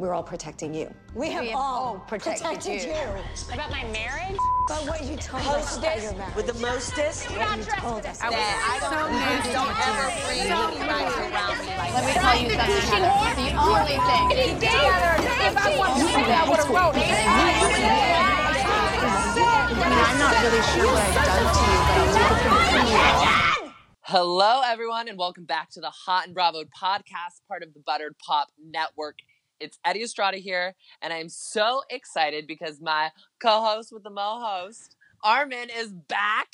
we're all protecting you. We have, have all all protected protected, you. you. About my marriage? But what you told us about your marriage. with the mostest. what you told us. That I don't, you don't ever bring anybody around me like Let me tell you something. Heather. The only thing. If I wanted to say I would have wrote it. I mean, I'm not really sure what I've done to you, but I'll take it from you. Hello, everyone, and welcome back to the Hot and Bravo podcast, part of the Buttered Pop Network. It's Eddie Estrada here, and I'm so excited because my co-host with the Mo host, Armin, is back.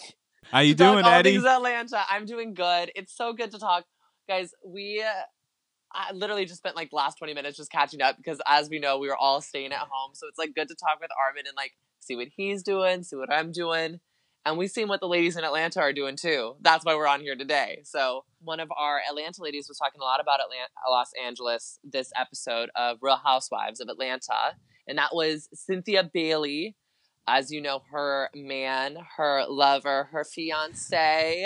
How you doing, Eddie? Atlanta. I'm doing good. It's so good to talk, guys. We. Uh, I literally just spent like the last 20 minutes just catching up because as we know, we were all staying at home. So it's like good to talk with Armin and like see what he's doing, see what I'm doing. And we've seen what the ladies in Atlanta are doing too. That's why we're on here today. So one of our Atlanta ladies was talking a lot about Atlanta, Los Angeles this episode of Real Housewives of Atlanta. And that was Cynthia Bailey. As you know, her man, her lover, her fiance,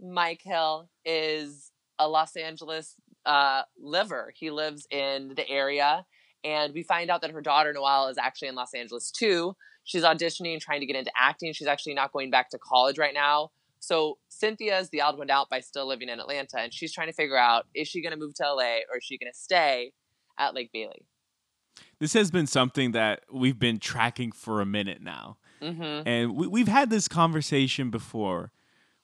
Mike Hill, is a Los Angeles uh, liver. He lives in the area. And we find out that her daughter, Noelle, is actually in Los Angeles too. She's auditioning, trying to get into acting. She's actually not going back to college right now. So Cynthia is the odd one out by still living in Atlanta. And she's trying to figure out is she going to move to LA or is she going to stay at Lake Bailey? This has been something that we've been tracking for a minute now. Mm-hmm. And we, we've had this conversation before.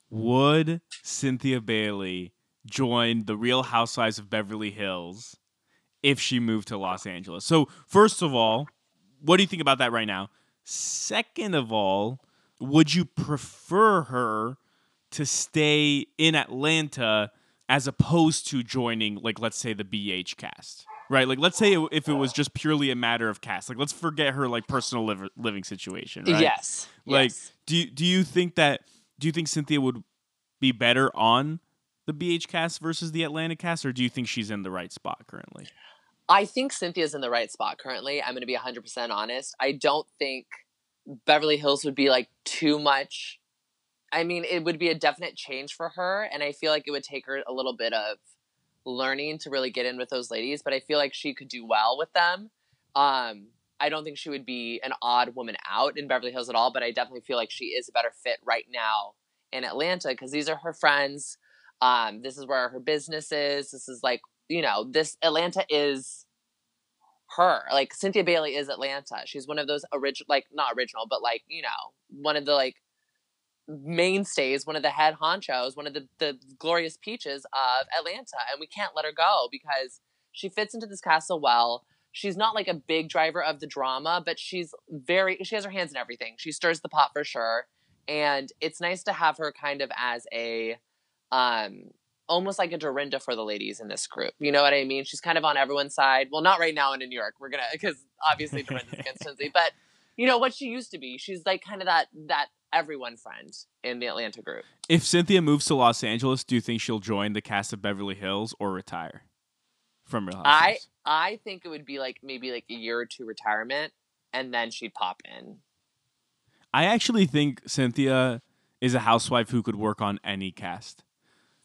Would Cynthia Bailey join the Real Housewives of Beverly Hills if she moved to Los Angeles? So, first of all, what do you think about that right now? Second of all, would you prefer her to stay in Atlanta as opposed to joining, like, let's say the BH cast? Right, like let's say if it was just purely a matter of cast, like let's forget her like personal liv- living situation. Right? Yes. Like, yes. do you, do you think that do you think Cynthia would be better on the BH cast versus the Atlanta cast, or do you think she's in the right spot currently? I think Cynthia's in the right spot currently. I'm going to be 100% honest. I don't think Beverly Hills would be like too much. I mean, it would be a definite change for her. And I feel like it would take her a little bit of learning to really get in with those ladies. But I feel like she could do well with them. Um, I don't think she would be an odd woman out in Beverly Hills at all. But I definitely feel like she is a better fit right now in Atlanta because these are her friends. Um, this is where her business is. This is like, you know, this Atlanta is her. Like Cynthia Bailey is Atlanta. She's one of those original, like not original, but like you know, one of the like mainstays, one of the head honchos, one of the the glorious peaches of Atlanta, and we can't let her go because she fits into this castle well. She's not like a big driver of the drama, but she's very. She has her hands in everything. She stirs the pot for sure, and it's nice to have her kind of as a um almost like a Dorinda for the ladies in this group. You know what I mean? She's kind of on everyone's side. Well, not right now in New York. We're gonna because obviously Dorinda's against Lindsay, but you know what she used to be. She's like kind of that that everyone friend in the Atlanta group. If Cynthia moves to Los Angeles, do you think she'll join the cast of Beverly Hills or retire from Real Housewives? I I think it would be like maybe like a year or two retirement, and then she'd pop in. I actually think Cynthia is a housewife who could work on any cast.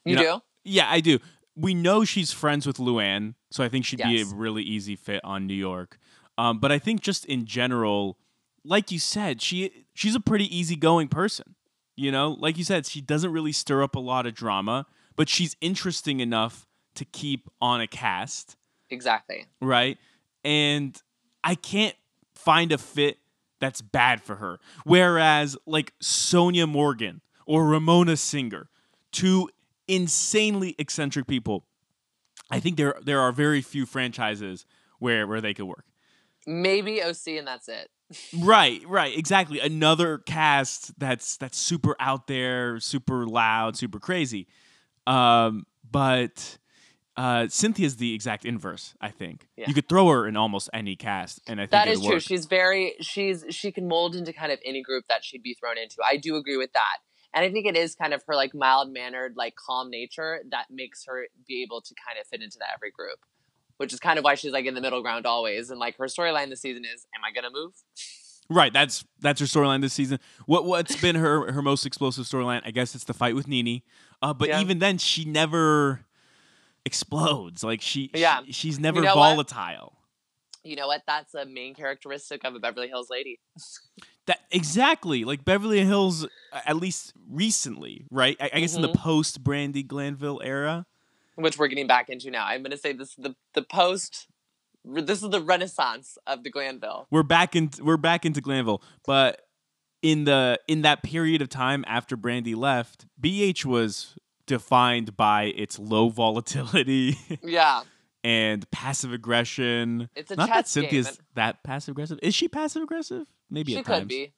You, You do? Yeah, I do. We know she's friends with Luann, so I think she'd be a really easy fit on New York. Um, but I think just in general, like you said, she she's a pretty easygoing person. You know, like you said, she doesn't really stir up a lot of drama, but she's interesting enough to keep on a cast, Exactly. right? And I can't find a fit that's bad for her. Whereas like Sonja Morgan or Ramona Singer, two insanely eccentric people, I think there there are very few franchises where where they could work. Maybe OC, and that's it. Right, right, exactly. Another cast that's that's super out there, super loud, super crazy. Um, but uh, Cynthia's the exact inverse. I think Yeah. you could throw her in almost any cast, and I think that is true. work. She's very she's she can mold into kind of any group that she'd be thrown into. I do agree with that. And I think it is kind of her like mild mannered, like calm nature that makes her be able to kind of fit into that every group. Which is kind of why she's like in the middle ground always. And like her storyline this season is Am I gonna move? Right, that's that's her storyline this season. What what's been her her most explosive storyline? I guess it's the fight with Nene. Uh, but Yeah. even then, she never explodes. Like she, Yeah. she- she's never know what? You know what? That's a main characteristic of a Beverly Hills lady. That exactly like Beverly Hills, at least recently, right? I, I guess in the Mhm. post Brandi Glanville era. which we're getting back into now. I'm going to say this is the the post. This is the renaissance of the Glanville. we're back in we're back into Glanville, but in the in that period of time after Brandi left, BH was defined by its low volatility Yeah, and passive aggression. it's a Not that game. Cynthia's and that passive aggressive. Is she passive aggressive? Maybe She at could times. be.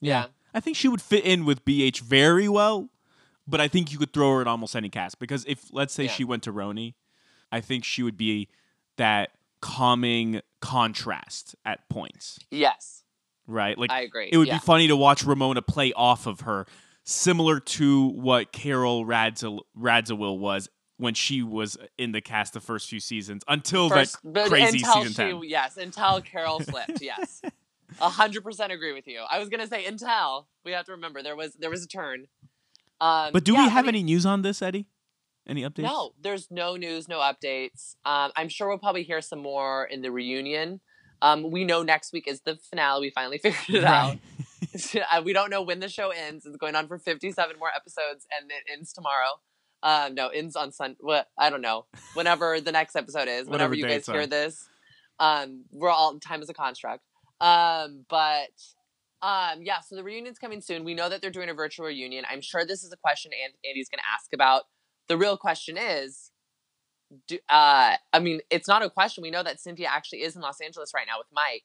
Yeah. Yeah. I think she would fit in with BH very well, but I think you could throw her in almost any cast because if let's say Yeah. she went to RHONY, I think she would be that calming contrast at points, Yes, right? Like I agree. it would yeah. be funny to watch Ramona play off of her, similar to what Carol Radza- Radziwill was when she was in the cast the first few seasons until First, that but crazy until season she, ten. Yes, until Carol flipped. Yes, a hundred percent agree with you. I was gonna say until we have to remember there was there was a turn. Um, But do yeah, we I have mean, any news on this, Eddie? Any updates? No, there's no news, no updates. Um, I'm sure we'll probably hear some more in the reunion. Um, we know next week is the finale. We finally figured it out. Right. Uh, we don't know when the show ends. It's going on for 57 more episodes, and it ends tomorrow. Um, no, ends on Sun. What I don't know. Whenever the next episode is, whenever you guys hear on. this, um, we're all time is a construct. Um, but um, yeah, so the reunion's coming soon. We know that they're doing a virtual reunion. I'm sure this is a question Andy's going to ask about. The real question is, do, uh, I mean, it's not a question. We know that Cynthia actually is in Los Angeles right now with Mike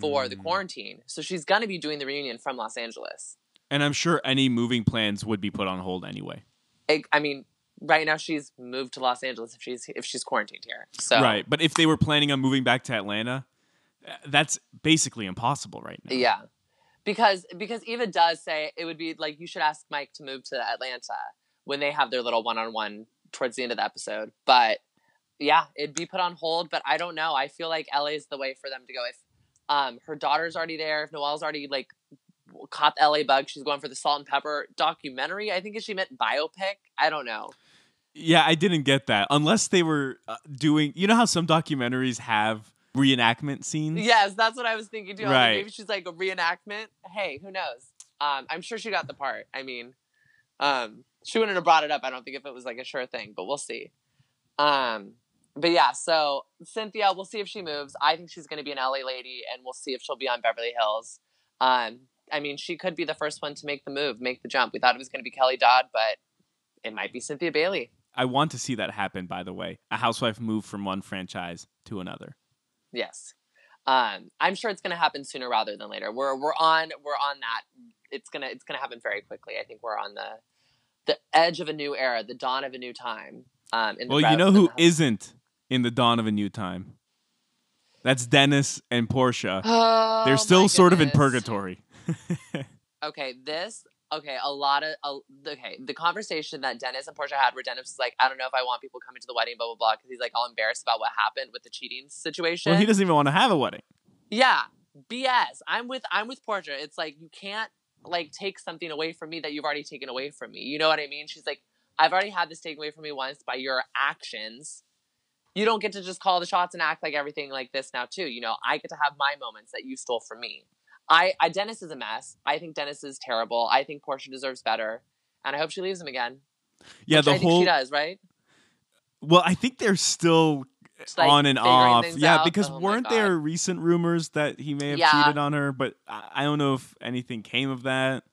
for the Mm. quarantine. So she's going to be doing the reunion from Los Angeles. And I'm sure any moving plans would be put on hold anyway. I, I mean, right now she's moved to Los Angeles if she's if she's quarantined here. So Right. But if they were planning on moving back to Atlanta, uh, that's basically impossible right now. yeah, because because Eva does say it would be like you should ask Mike to move to Atlanta when they have their little one on one towards the end of the episode. But yeah, it'd be put on hold. But I don't know. I feel like LA is the way for them to go. If um her daughter's already there, if Noelle's already like the LA bug, she's going for the Salt and Pepper documentary. I think she meant biopic. I don't know. Yeah, I didn't get that. Unless they were uh, doing, you know how some documentaries have reenactment scenes? Yes, that's what I was thinking too. Like, Right. maybe she's like a reenactment. Hey, who knows? Um, I'm sure she got the part. I mean, um, she wouldn't have brought it up. I don't think if it was like a sure thing, but we'll see. Um, but yeah, so Cynthia, we'll see if she moves. I think she's going to be an LA lady, and we'll see if she'll be on Beverly Hills. Um, I mean, she could be the first one to make the move, make the jump. We thought it was going to be Kelly Dodd, but it might be Cynthia Bailey. I want to see that happen, by the way. A housewife move from one franchise to another. Yes. Um, I'm sure it's going to happen sooner rather than later. We're we're on we're on that. It's gonna it's gonna happen very quickly. I think we're on the the edge of a new era, the dawn of a new time. Um, in the Well, you know who isn't in the dawn of a new time? That's Dennis and Porsha. Oh, They're still sort of in purgatory. Okay, this okay. A lot of a, okay. The conversation that Dennis and Porsha had, where Dennis was like, "I don't know if I want people coming to the wedding, blah blah blah," because he's like all embarrassed about what happened with the cheating situation. well, he doesn't even want to have a wedding. Yeah, BS. I'm with I'm with Porsha. It's like you can't like take something away from me that you've already taken away from me. You know what I mean? She's like, I've already had this taken away from me once by your actions. You don't get to just call the shots and act like everything like this now too. You know, I get to have my moments that you stole from me. I, I Dennis is a mess. I think Dennis is terrible. I think Porsha deserves better, and I hope she leaves him again. Yeah, which the I think whole. she does, right? Well, I think they're still like, on and off. Yeah, out. because Oh weren't there recent rumors that he may have Yeah. cheated on her? But I don't know if anything came of that.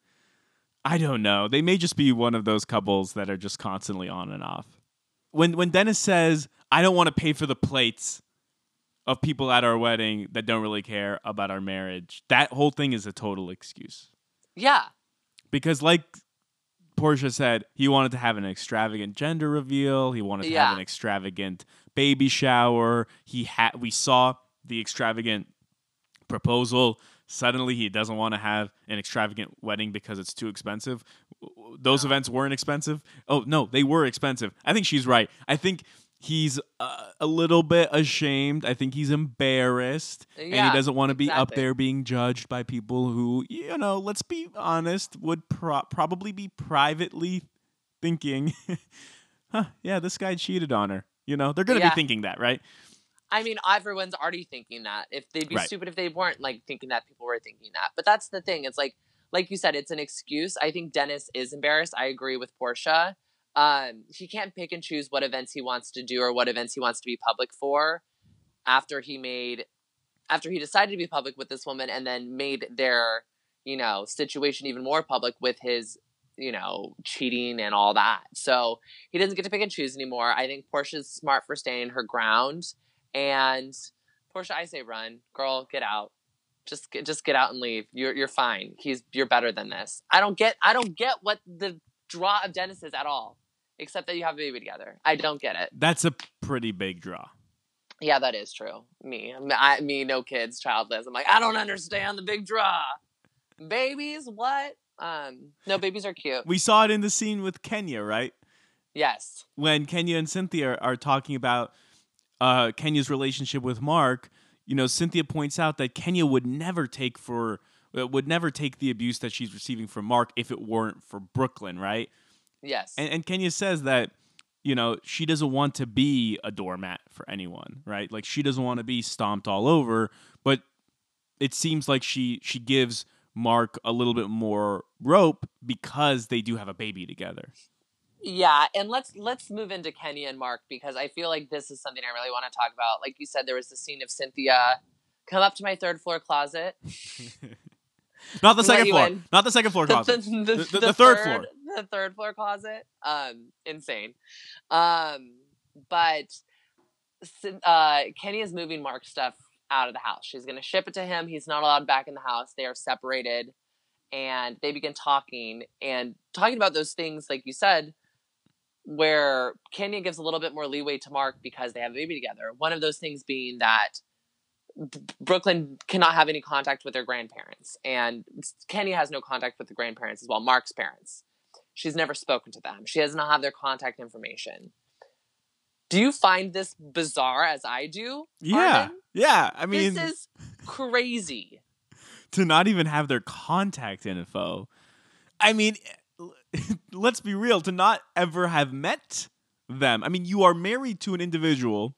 I don't know. They may just be one of those couples that are just constantly on and off. When when Dennis says, "I don't want to pay for the plates of people at our wedding that don't really care about our marriage," that whole thing is a total excuse. Yeah, Because like Porsha said, he wanted to have an extravagant gender reveal. He wanted to Yeah. have an extravagant baby shower. He had we saw the extravagant proposal. Suddenly he doesn't want to have an extravagant wedding because it's too expensive. Those events weren't expensive. Oh, no, they were expensive. I think she's right. I think he's uh, a little bit ashamed. I think he's embarrassed and he doesn't want to be up there being judged by people who, you know, let's be honest, would pro- probably be privately thinking, huh, yeah, this guy cheated on her. You know, they're going to Yeah. be thinking that, right? I mean, everyone's already thinking that. If they'd be Right. stupid if they weren't like thinking that people were thinking that. But that's the thing. It's like, like you said, it's an excuse. I think Dennis is embarrassed. I agree with Porsha. Um, he can't pick and choose what events he wants to do or what events he wants to be public for. After he made, after he decided to be public with this woman, and then made their, you know, situation even more public with his, you know, cheating and all that. So he doesn't get to pick and choose anymore. I think Porsha's smart for staying her ground. And Porsha, I say run, girl, get out. Just get, just get out and leave. You're you're fine. He's you're better than this. I don't get I don't get what the draw of Dennis is at all, except that you have a baby together. I don't get it. That's a pretty big draw. Yeah, that is true. Me, I, me, no kids, childless. I'm like I don't understand the big draw. Babies, what? Um, no, babies are cute. We saw it in the scene with Kenya, right? Yes. when Kenya and Cynthia are talking about uh, Kenya's relationship with Mark, you know, Cynthia points out that Kenya would never take for uh, would never take the abuse that she's receiving from Mark if it weren't for Brooklyn, right? Yes. And, and Kenya says that you know she doesn't want to be a doormat for anyone, right? Like she doesn't want to be stomped all over, but it seems like she she gives Mark a little bit more rope because they do have a baby together. Yeah, and let's let's move into Kenya and Mark because I feel like this is something I really want to talk about. Like you said, there was the scene of Cynthia come up to my third floor closet. Not the second floor. in. Not the second floor The, closet. the, The- the, the- the third floor. The third floor closet. Um, insane. Um, but uh, Kenya is moving Mark's stuff out of the house. She's going to ship it to him. He's not allowed back in the house. They are separated, and they begin talking and talking about those things, like you said, where Kenya gives a little bit more leeway to Mark because they have a baby together. One of those things being that Brooklyn cannot have any contact with her grandparents, and Kenya has no contact with the grandparents as well, Mark's parents. She's never spoken to them. She does not have their contact information. Do you find this bizarre as I do? yeah. Armin? Yeah. I mean, this is crazy. to not even have their contact info. I mean, let's be real, to not ever have met them. I mean, you are married to an individual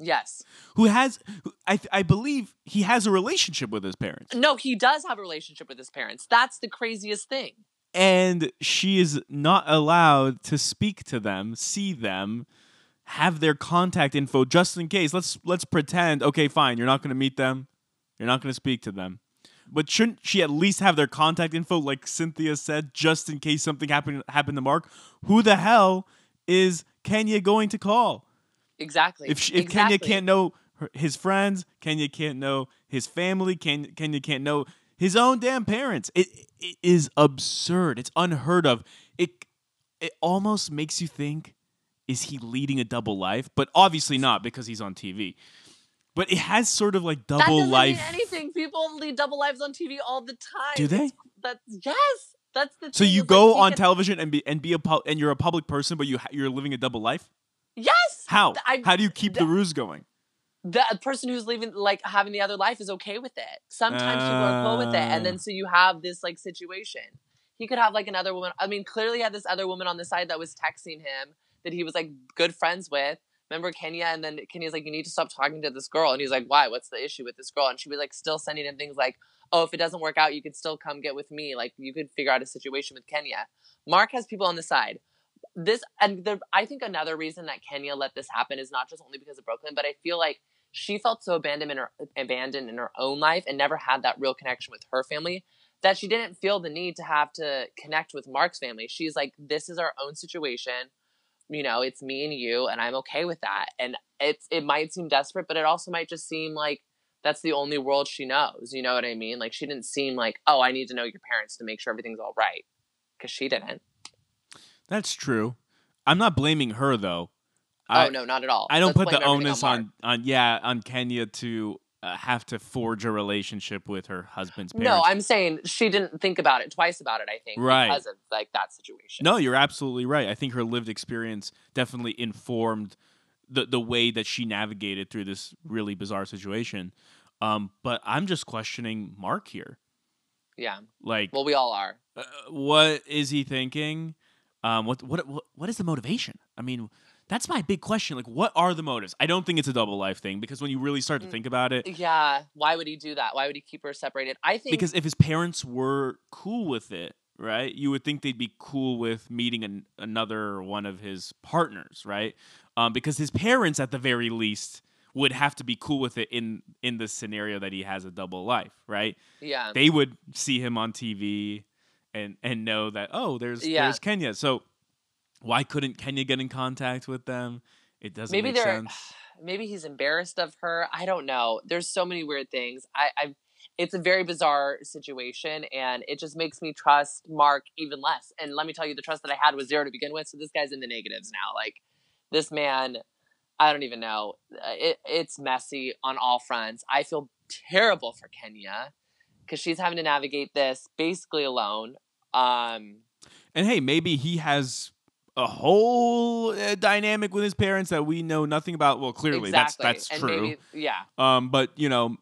Yes. who has, who- I, I believe he has a relationship with his parents. No, he does have a relationship with his parents. That's the craziest thing. And she is not allowed to speak to them, see them, have their contact info just in case. Let's let's pretend, okay, fine, you're not going to meet them. You're not going to speak to them. But shouldn't she at least have their contact info like Cynthia said just in case something happened happened to Mark? Who the hell is Kenya going to call? Exactly. If she, if exactly. Kenya can't know her, his friends, Kenya can't know his family, Ken, Kenya can't know his own damn parents. It it is absurd. It's unheard of. It it almost makes you think is he leading a double life? But obviously not because he's on TV. But it has sort of like double doesn't life. mean anything. People lead double lives on TV all the time. Do they? It's- That's yes. That's the. So you like, go he on can- television and be and be a pu- and you're a public person, but you ha- you're living a double life. Yes. How? I- How do you keep the th- ruse going? the person who's leaving like having the other life is okay with it. Sometimes people are cool with it, and Ah. then so you have this like situation. He could have like another woman. I mean, clearly he had this other woman on the side that was texting him that he was like good friends with. Remember Kenya? And then Kenya's like, "You need to stop talking to this girl." And he's like, "Why? What's the issue with this girl?" And she was like, still sending him things like, "Oh, if it doesn't work out, you can still come get with me. Like you could figure out a situation with Kenya." Mark has people on the side. This and the, I think another reason that Kenya let this happen is not just only because of Brooklyn, but I feel like she felt so abandoned in her abandoned in her own life and never had that real connection with her family that she didn't feel the need to have to connect with Mark's family. She's like, this is our own situation. You know, it's me and you, and I'm okay with that. And it's it might seem desperate, but it also might just seem like that's the only world she knows. You know what I mean? Like she didn't seem like, oh, I need to know your parents to make sure everything's all right, because she didn't. That's true. I'm not blaming her though. I, oh no, not at all. I don't Let's put the onus Mark. on, on yeah on Kenya to uh, have to forge a relationship with her husband's parents. No, I'm saying she didn't think about it twice about it. I think Right. because of like that situation. No, you're absolutely right. I think her lived experience definitely informed the the way that she navigated through this really bizarre situation. Um, but I'm just questioning Mark here. Yeah. Like, Well, we all are. uh, what is he thinking? Um, what, what what what is the motivation? I mean, That's my big question. Like, what are the motives? I don't think it's a double life thing because when you really start to Mm. think about it, Yeah. Why would he do that? Why would he keep her separated? I think because if his parents were cool with it, right, you would think they'd be cool with meeting an, another one of his partners, right? Um, because his parents, at the very least, would have to be cool with it in in the scenario that he has a double life, right? yeah. They would see him on TV and and know that oh, there's Yeah. there's Kenya. So why couldn't Kenya get in contact with them? It doesn't maybe make sense. maybe he's embarrassed of her i don't know there's so many weird things i i it's a very bizarre situation and it just makes me trust mark even less and let me tell you the trust that i had was zero to begin with so this guy's in the negatives now like this man i don't even know Uh, it, it's messy on all fronts i feel terrible for kenya because she's having to navigate this basically alone um And hey, maybe he has a whole uh, dynamic with his parents that we know nothing about. Well, clearly exactly that's that's and true. maybe yeah Um, but you know,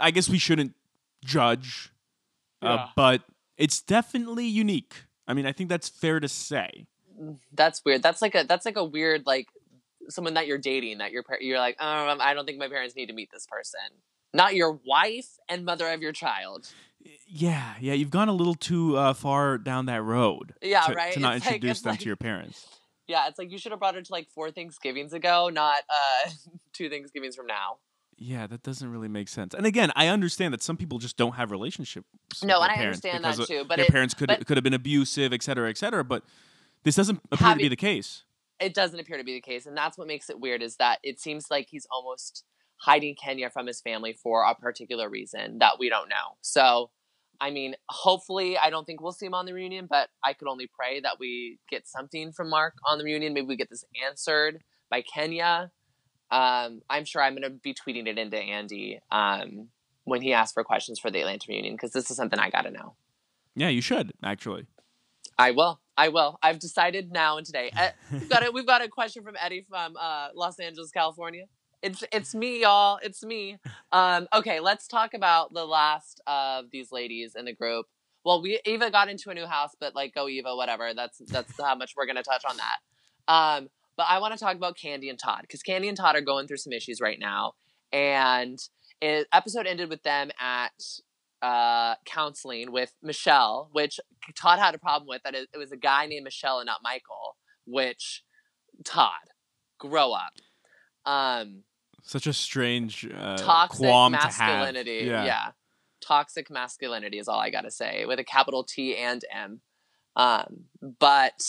I guess we shouldn't judge. Uh, Yeah. but it's definitely unique. I mean, I think that's fair to say. that's weird. That's like a that's like a weird like someone that you're dating that you're par- you're like um, I don't think my parents need to meet this person. Not your wife and mother of your child. Yeah, yeah, you've gone a little too uh, far down that road. Yeah, to, right? To not It's introduce it's them like- to your parents. Yeah, it's like you should have brought her to like four Thanksgivings ago, not uh two Thanksgivings from now. Yeah, that doesn't really make sense. And again, I understand that some people just don't have relationships. No, and I understand that too, but their it- parents could but- could have been abusive, et cetera, et cetera. But this doesn't appear to be the case. It doesn't appear to be the case, and that's what makes it weird. Is that it seems like he's almost hiding Kenya from his family for a particular reason that we don't know. So, I mean, hopefully, I don't think we'll see him on the reunion, but I could only pray that we get something from Mark on the reunion. Maybe we get this answered by Kenya. Um, I'm sure I'm going to be tweeting it into Andy um, when he asks for questions for the Atlanta reunion because this is something I got to know. Yeah, you should actually. I will. I will. I've decided now and today. Uh, we've got a, we've got a question from Eddie from uh, Los Angeles, California. It's it's me, y'all. It's me. Um, okay, let's talk about the last of these ladies in the group. Well, we Eva got into a new house, but like go Eva, whatever. That's that's how much we're gonna touch on that. Um, but I want to talk about Kandi and Todd because Kandi and Todd are going through some issues right now, and it, episode ended with them at uh, counseling with Michelle, which Todd had a problem with. That it, it was a guy named Michelle and not Michael. Which Todd, grow up. Um, Such a strange uh, toxic qualm to have. masculinity. Yeah. Toxic masculinity is all I gotta say, with a capital T and M. Um, but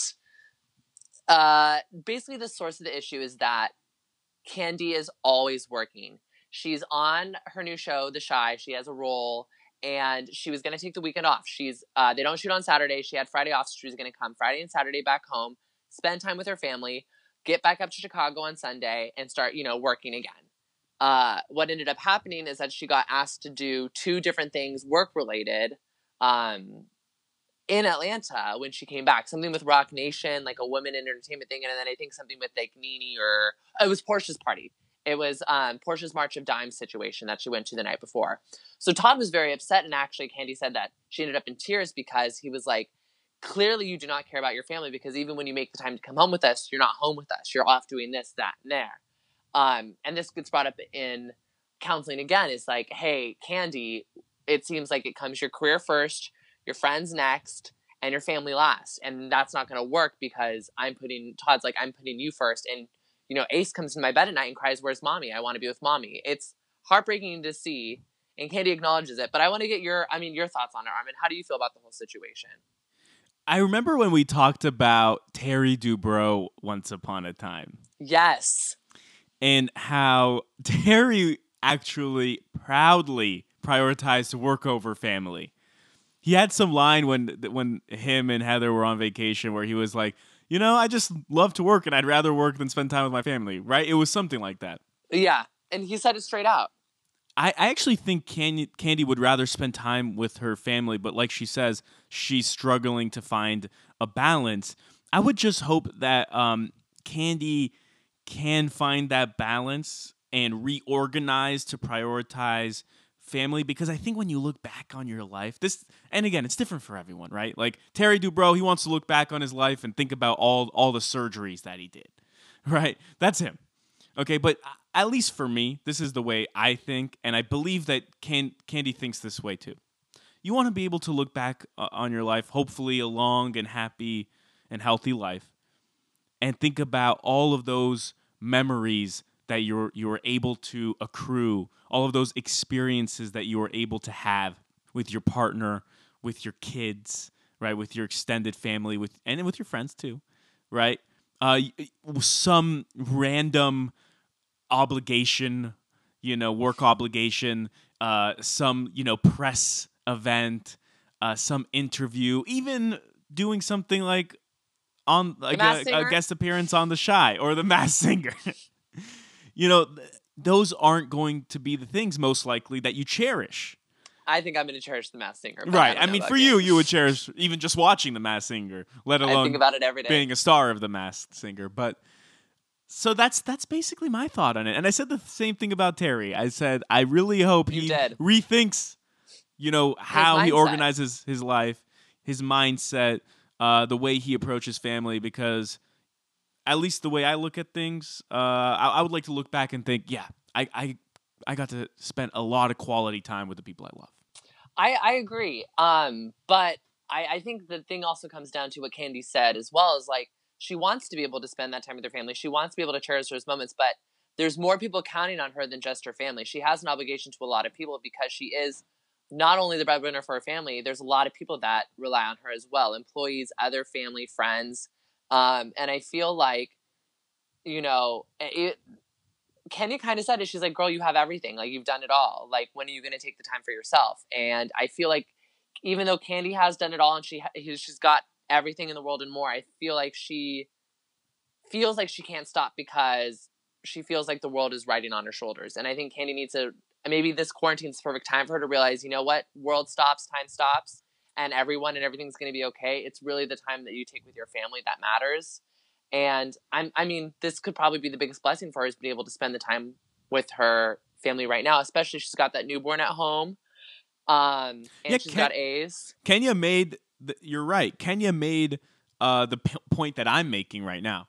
uh, basically, the source of the issue is that Kandi is always working. She's on her new show, The Chi. She has a role, and she was gonna take the weekend off. She's uh, they don't shoot on Saturday. She had Friday off, so she was gonna come Friday and Saturday back home, spend time with her family, get back up to Chicago on Sunday, and start you know working again uh, what ended up happening is that she got asked to do two different things work related um, in Atlanta when she came back. Something with Roc Nation, like a women in entertainment thing, and then I think something with like Nene or it was Porsha's party. It was um, Porsha's March of Dimes situation that she went to the night before. So Todd was very upset, and actually, Kandi said that she ended up in tears because he was like, "Clearly, you do not care about your family because even when you make the time to come home with us, you're not home with us. You're off doing this, that, and there." Um, and this gets brought up in counseling again is like hey kandi it seems like it comes your career first your friends next and your family last and that's not going to work because i'm putting todd's like i'm putting you first and you know ace comes to my bed at night and cries where's mommy? I want to be with mommy. It's heartbreaking to see and kandi acknowledges it but i want to get your i mean your thoughts on it armin. How do you feel about the whole situation? I remember when we talked about Terry Dubrow once upon a time. Yes and how Terry actually proudly prioritized work over family. He had some line when when him and Heather were on vacation where he was like, "You know, I just love to work and I'd rather work than spend time with my family." Right? It was something like that. yeah and he said it straight out I, I actually think Kandi, Kandi would rather spend time with her family, but like she says, she's struggling to find a balance. I would just hope that um, Kandi can find that balance and reorganize to prioritize family because I think when you look back on your life, this and again, it's different for everyone, right? Like Terry Dubrow, he wants to look back on his life and think about all all the surgeries that he did. right? That's him. Okay, but at least for me, this is the way I think, and I believe that Can- Kandi thinks this way too. You want to be able to look back uh, on your life, hopefully a long and happy and healthy life, and think about all of those memories that you're you were able to accrue, all of those experiences that you are able to have with your partner, with your kids, right, with your extended family, with and with your friends too, right? Uh, some random obligation, you know, work obligation, uh, some you know press event, uh, some interview, even doing something like on like a, a guest appearance on the Chi or the Masked Singer. you know, th- those aren't going to be the things most likely that you cherish. I think I'm going to cherish the Masked Singer. Right. don't I mean, for you, you would cherish even just watching the Masked Singer, let I alone think about it every day. being a star of the Masked Singer. But so that's that's basically my thought on it. And I said the same thing about Terry. I said I really hope You he did. rethinks, you know, how he organizes his life, his mindset, uh, the way he approaches family. Because at least the way I look at things, uh, I, I would like to look back and think, yeah, I, I I got to spend a lot of quality time with the people I love. I, I agree. Um, but I, I think the thing also comes down to what Kandi said as well is like she wants to be able to spend that time with her family. She wants to be able to cherish those moments, but there's more people counting on her than just her family. She has an obligation to a lot of people because she is not only the breadwinner for her family, there's a lot of people that rely on her as well employees, other family, friends. Um, and I feel like, you know, it, kind of said it. She's like, girl, you have everything. Like, you've done it all. Like, when are you going to take the time for yourself? And I feel like, even though Kandi has done it all and she she's got everything in the world and more, I feel like she feels like she can't stop because she feels like the world is riding on her shoulders. And I think Kandi needs to, maybe this quarantine's the perfect time for her to realize, you know what? World stops, time stops, and everyone and everything's going to be okay. It's really the time that you take with your family that matters. And I'm, I mean, this could probably be the biggest blessing for her is being able to spend the time with her family right now, especially she's got that newborn at home. Um, and Yeah, she's Ken- got A's. Kenya made. The, you're right. Kenya made uh, the p- point that I'm making right now.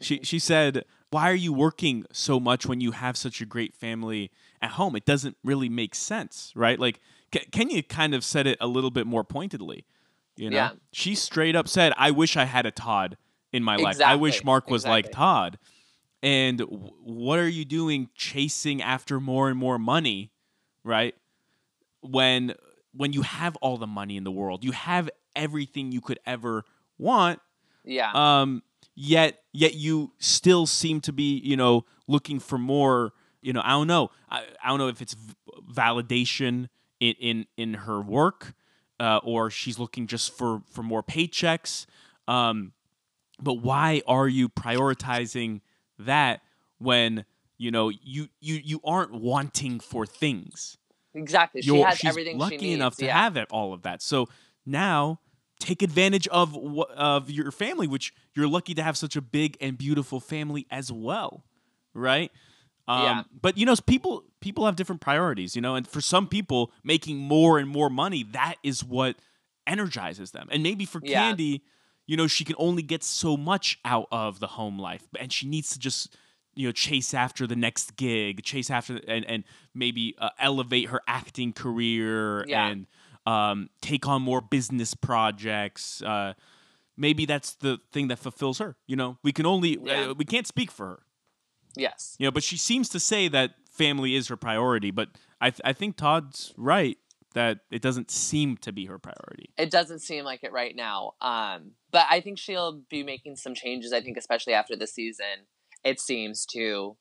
She she said, "Why are you working so much when you have such a great family at home? It doesn't really make sense, right?" Like Ke- Kenya kind of said it a little bit more pointedly. You know, Yeah. she straight up said, "I wish I had a Todd in my life. I wish Mark was like. Todd." And w- what are you doing chasing after more and more money, right? when when you have all the money in the world, you have everything you could ever want. Yeah. Um, yet yet you still seem to be, you know, looking for more. You know, I don't know. I, I don't know if it's v- validation in in in her work, uh, or she's looking just for for more paychecks. Um, but why are you prioritizing that when you know you you you aren't wanting for things? exactly. She you're, has she's everything lucky she needs. enough to yeah. have it, all of that. So now take advantage of of your family, which you're lucky to have such a big and beautiful family as well, right? Um, Yeah. But you know, people people have different priorities, you know, and for some people, making more and more money that is what energizes them. And maybe for Yeah. Kandi, you know, she can only get so much out of the home life, and she needs to just you know chase after the next gig chase after and and maybe uh, elevate her acting career Yeah. and um, take on more business projects uh, maybe that's the thing that fulfills her you know we can only Yeah. uh, we can't speak for her Yes. you know but she seems to say that family is her priority but i th- i think todd's right that it doesn't seem to be her priority It doesn't seem like it right now. Um, but I think she'll be making some changes. I think, especially after the season, it seems to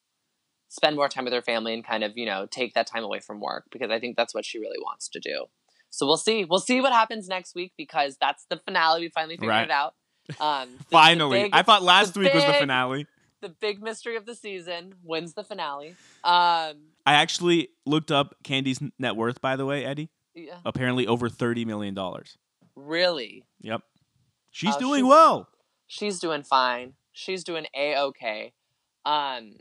spend more time with her family and kind of, you know, take that time away from work because I think that's what she really wants to do. So we'll see. We'll see what happens next week because that's the finale. We finally figured Right. it out. Um, finally big- i thought last week was the finale the big mystery of the season wins the finale. Um, i actually looked up kandi's net worth by the way eddie yeah, apparently over 30 million dollars really. Yep. She's Oh, doing she's- well. she's doing fine. She's doing a okay. Um,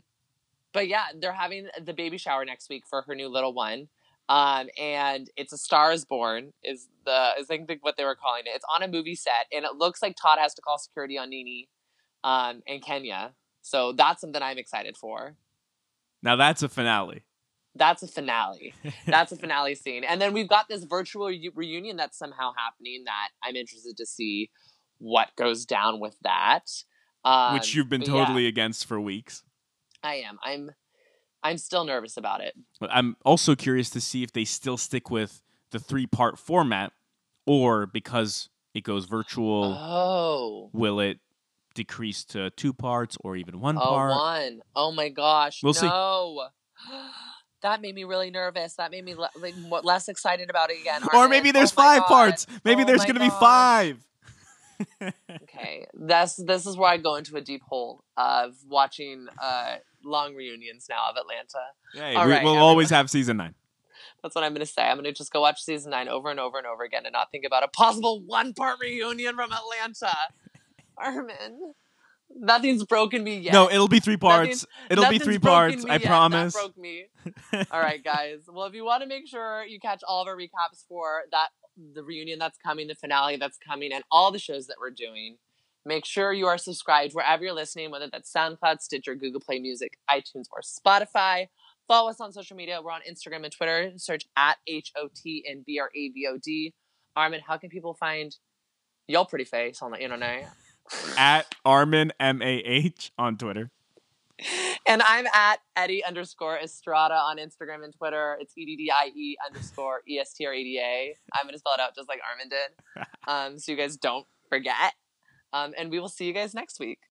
but yeah, they're having the baby shower next week for her new little one. Um, and it's a Star is Born is the is I think what they were calling it. It's on a movie set, and it looks like Todd has to call security on Nene, um, and Kenya So that's something I'm excited for. Now that's a finale. That's a finale. That's a finale scene. And then we've got this virtual re- reunion that's somehow happening that I'm interested to see what goes down with that. Um, which you've been but yeah, totally against for weeks. I am. I'm. I'm still nervous about it. But I'm also curious to see if they still stick with the three part format or because it goes virtual, Oh. will it decrease to two parts or even one Oh, part? one. Oh my gosh. We'll see. no. That made me really nervous. That made me le- like less excited about it again. Or maybe there's Oh five God. parts. Maybe Oh there's going to be five. Okay, that's this is where I go into a deep hole of watching uh, long reunions now of Atlanta. Hey, All we, right, we'll always have season nine. That's what I'm going to say. I'm going to just go watch season nine over and over and over again and not think about a possible one part reunion from Atlanta. Armin, nothing's broken me yet. No, it'll be three parts. Nothing's- It'll be three parts. I yet. promise. That broke me. All right, guys. Well, if you want to make sure you catch all of our recaps for that, the reunion that's coming, the finale that's coming, and all the shows that we're doing, make sure you are subscribed wherever you're listening, whether that's SoundCloud, Stitcher, Google Play Music, iTunes, or Spotify. Follow us on social media. We're on Instagram and Twitter. Search at H O T and B R A V O D. Armin, how can people find your pretty face on the internet? At Armin M A H on Twitter. And I'm at Eddie underscore Estrada on Instagram and Twitter. It's E D D I E underscore E S T R A D A. I'm going to spell it out just like Armin did. Um, so you guys don't forget. Um, and we will see you guys next week.